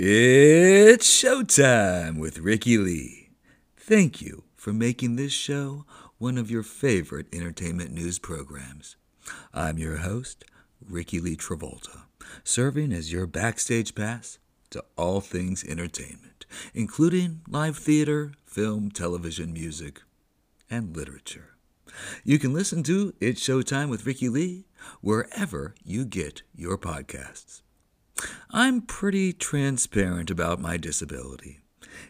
It's showtime with Rikki Lee. Thank you for making this show one of your favorite entertainment news programs. I'm your host, Rikki Lee Travolta, serving as your backstage pass to all things entertainment, including live theater, film, television, music, and literature. You can listen to It's Showtime with Rikki Lee wherever you get your podcasts. I'm pretty transparent about my disability.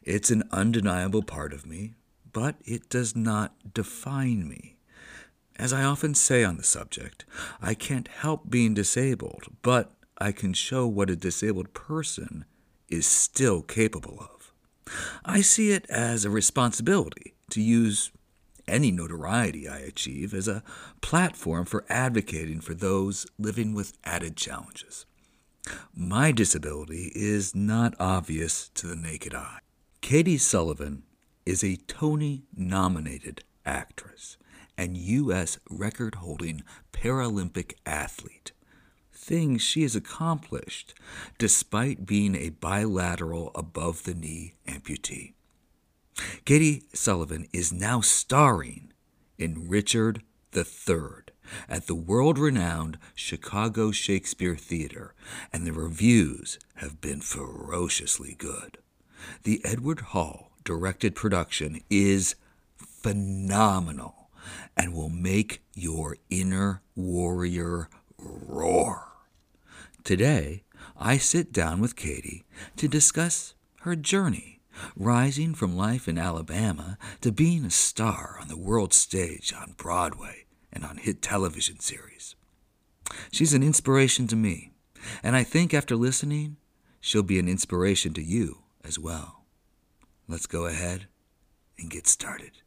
It's an undeniable part of me, but it does not define me. As I often say on the subject, I can't help being disabled, but I can show what a disabled person is still capable of. I see it as a responsibility to use any notoriety I achieve as a platform for advocating for those living with added challenges. My disability is not obvious to the naked eye. Katy Sullivan is a Tony nominated actress and U.S. record holding Paralympic athlete. Things she has accomplished despite being a bilateral above the knee amputee. Katy Sullivan is now starring in Richard III at the world renowned Chicago Shakespeare Theater, and the reviews have been ferociously good. The Edward Hall directed production is phenomenal and will make your inner warrior roar. Today, I sit down with Katy to discuss her journey, rising from life in Alabama to being a star on the world stage on Broadway and on hit television series. She's an inspiration to me, and I think after listening, she'll be an inspiration to you as well. Let's go ahead and get started.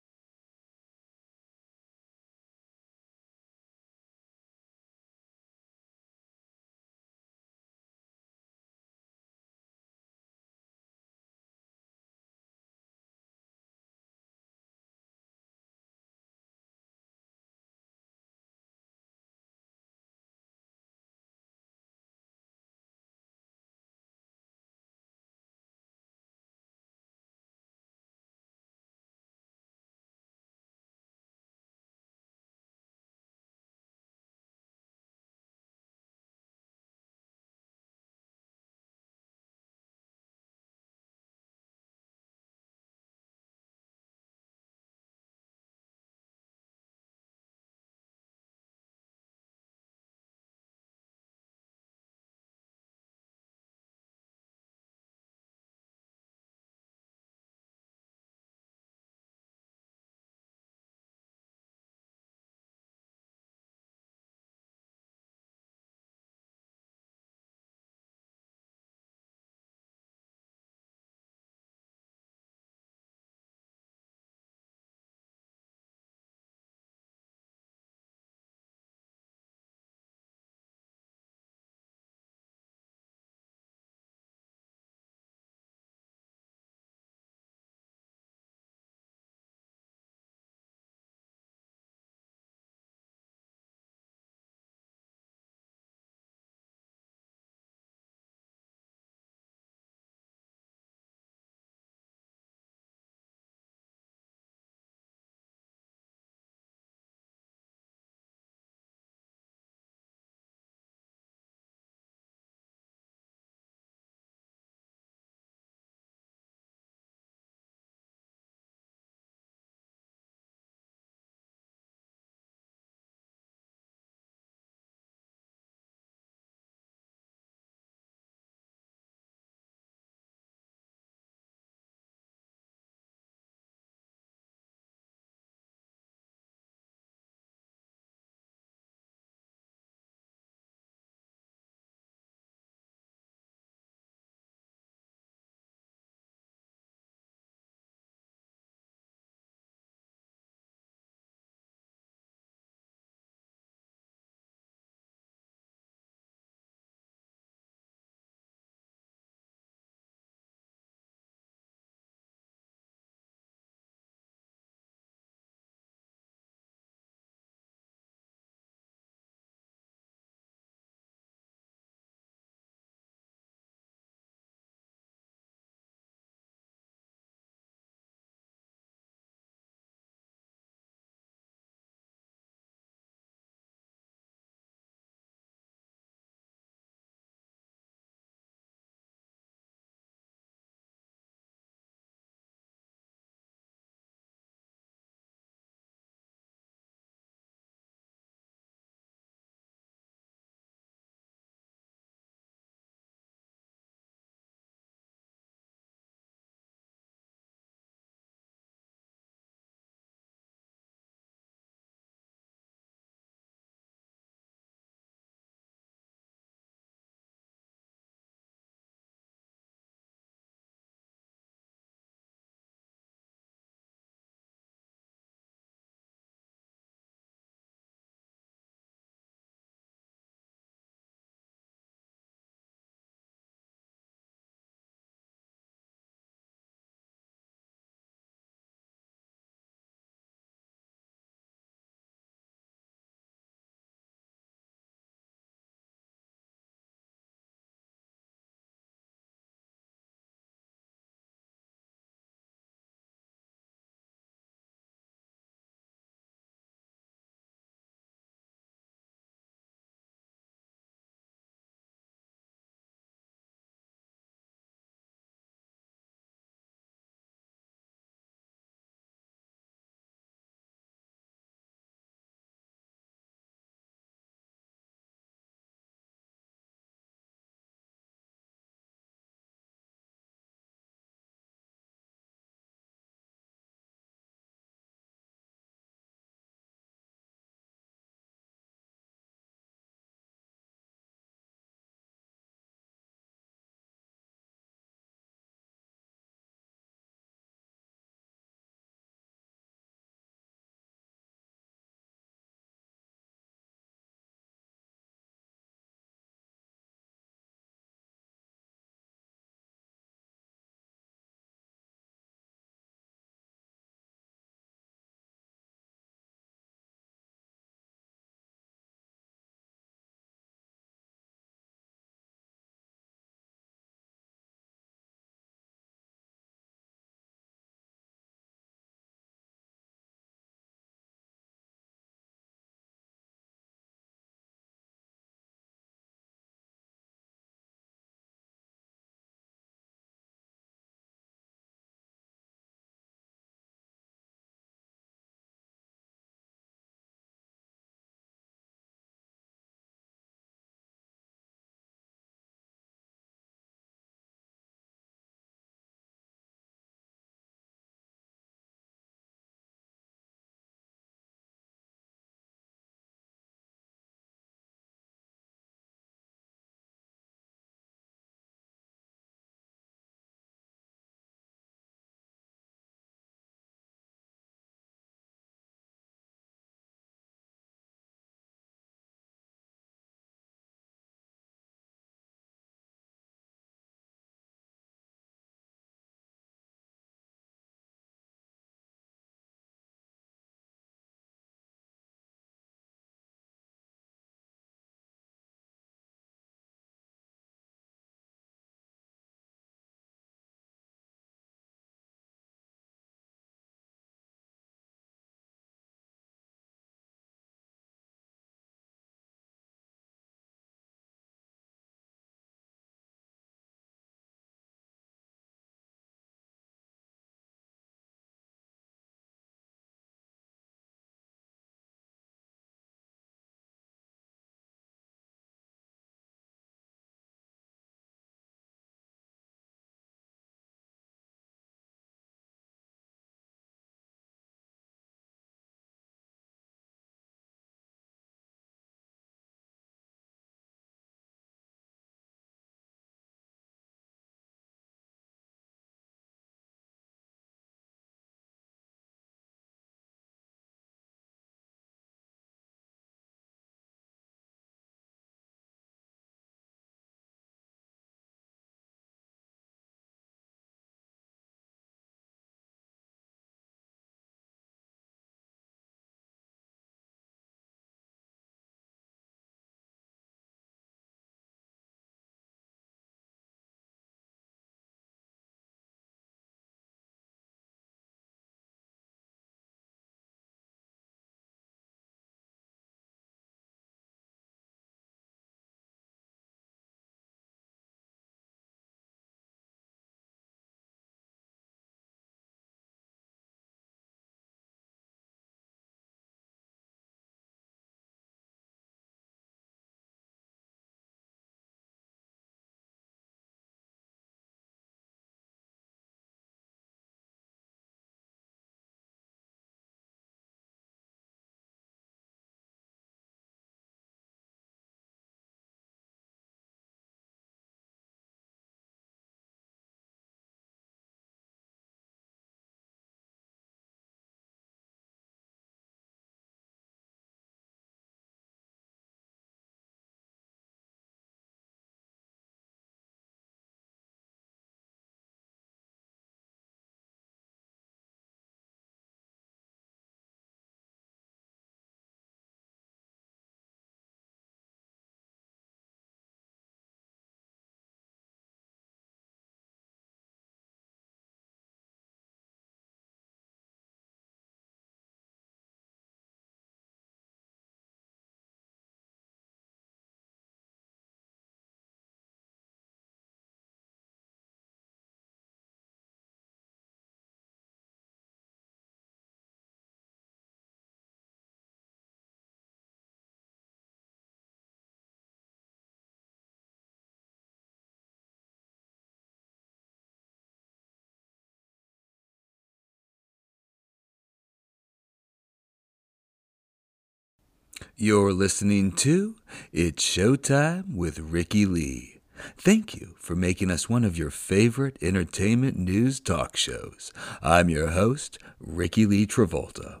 You're listening to It's Showtime with Rikki Lee. Thank you for making us one of your favorite entertainment news talk shows. I'm your host, Rikki Lee Travolta.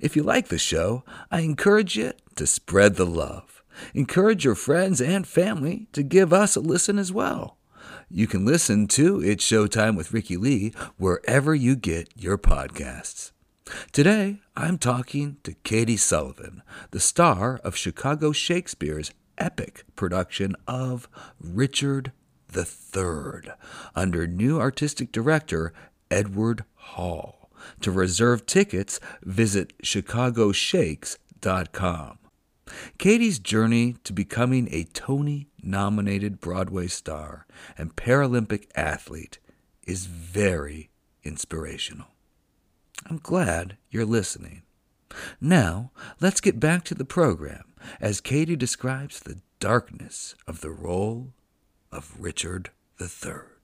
If you like the show, I encourage you to spread the love. Encourage your friends and family to give us a listen as well. You can listen to It's Showtime with Rikki Lee wherever you get your podcasts. Today, I'm talking to Katy Sullivan, the star of Chicago Shakespeare's epic production of Richard III, under new artistic director Edward Hall. To reserve tickets, visit chicagoshakes.com. Katy's journey to becoming a Tony nominated Broadway star and Paralympic athlete is very inspirational. I'm glad you're listening. Now, let's get back to the program as Katy describes the darkness of the role of Richard III.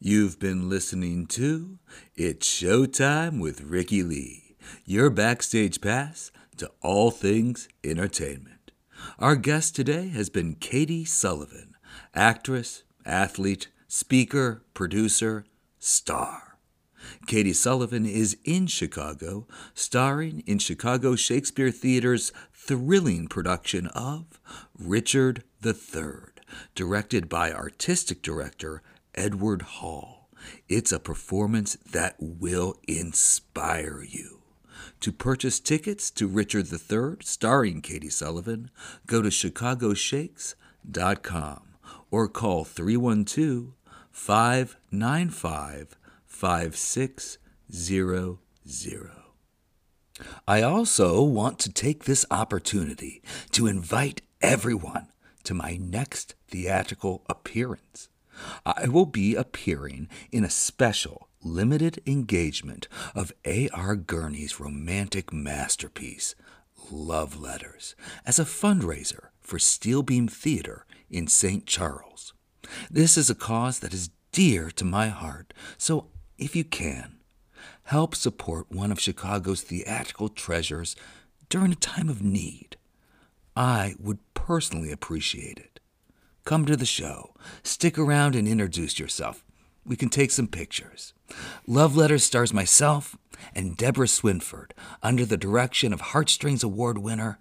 You've been listening to It's Showtime with Rikki Lee, your backstage pass to all things entertainment. Our guest today has been Katy Sullivan, actress, athlete, speaker, producer, star. Katy Sullivan is in Chicago, starring in Chicago Shakespeare Theater's thrilling production of Richard III, directed by artistic director Edward Hall. It's a performance that will inspire you. To purchase tickets to Richard III, starring Katy Sullivan, go to chicagoshakes.com or call 312 595 5600. I also want to take this opportunity to invite everyone to my next theatrical appearance. I will be appearing in a special limited engagement of A.R. Gurney's romantic masterpiece, Love Letters, as a fundraiser for Steel Beam Theater in St. Charles. This is a cause that is dear to my heart, so if you can, help support one of Chicago's theatrical treasures during a time of need. I would personally appreciate it. Come to the show, stick around and introduce yourself. We can take some pictures. Love Letters stars myself and Deborah Swinford under the direction of Heartstrings Award winner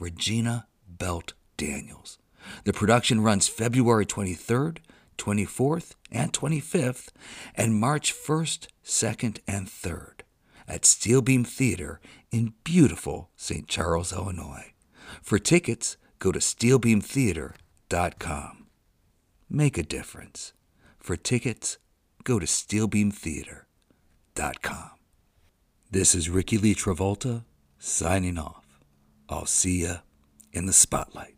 Regina Belt Daniels. The production runs February 23rd, 24th, and 25th, and March 1st, 2nd, and 3rd at Steel Beam Theater in beautiful St. Charles, Illinois. For tickets, go to steelbeamtheater.com. Make a difference. For tickets, go to steelbeamtheater.com. This is Rikki Lee Travolta signing off. I'll see ya in the spotlight.